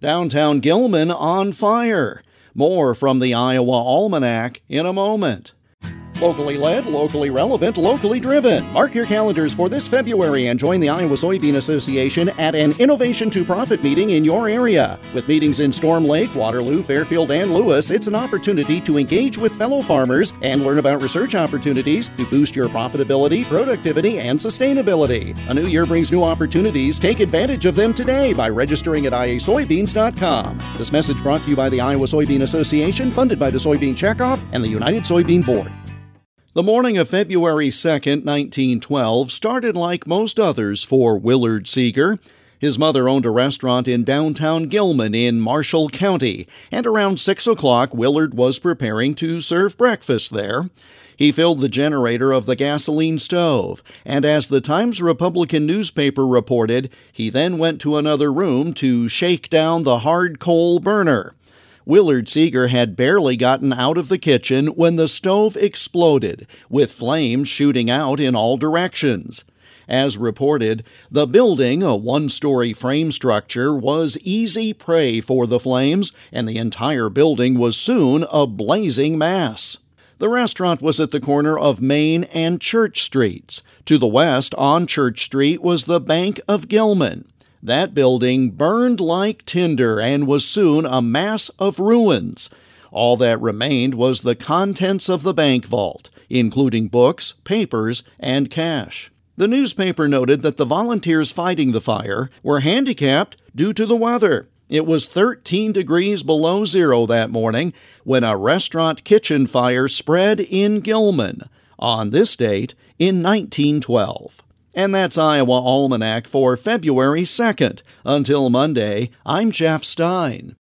Downtown Gilman on fire. More from the Iowa Almanac in a moment. Locally led, locally relevant, locally driven. Mark your calendars for this February and join the Iowa Soybean Association at an Innovation to Profit meeting in your area. With meetings in Storm Lake, Waterloo, Fairfield, and Lewis, it's an opportunity to engage with fellow farmers and learn about research opportunities to boost your profitability, productivity, and sustainability. A new year brings new opportunities. Take advantage of them today by registering at iasoybeans.com. This message brought to you by the Iowa Soybean Association, funded by the Soybean Checkoff and the United Soybean Board. The morning of February 2, 1912, started like most others for Willard Seeger. His mother owned a restaurant in downtown Gilman in Marshall County, and around 6 o'clock, Willard was preparing to serve breakfast there. He filled the generator of the gasoline stove, and as the Times Republican newspaper reported, he then went to another room to shake down the hard coal burner. Willard Seeger had barely gotten out of the kitchen when the stove exploded, with flames shooting out in all directions. As reported, the building, a one story frame structure, was easy prey for the flames, and the entire building was soon a blazing mass. The restaurant was at the corner of Main and Church Streets. To the west on Church Street was the Bank of Gilman. That building burned like tinder and was soon a mass of ruins. All that remained was the contents of the bank vault, including books, papers, and cash. The newspaper noted that the volunteers fighting the fire were handicapped due to the weather. It was 13 degrees below zero that morning when a restaurant kitchen fire spread in Gilman on this date in 1912. And that's Iowa Almanac for February 2nd. Until Monday, I'm Jeff Stein.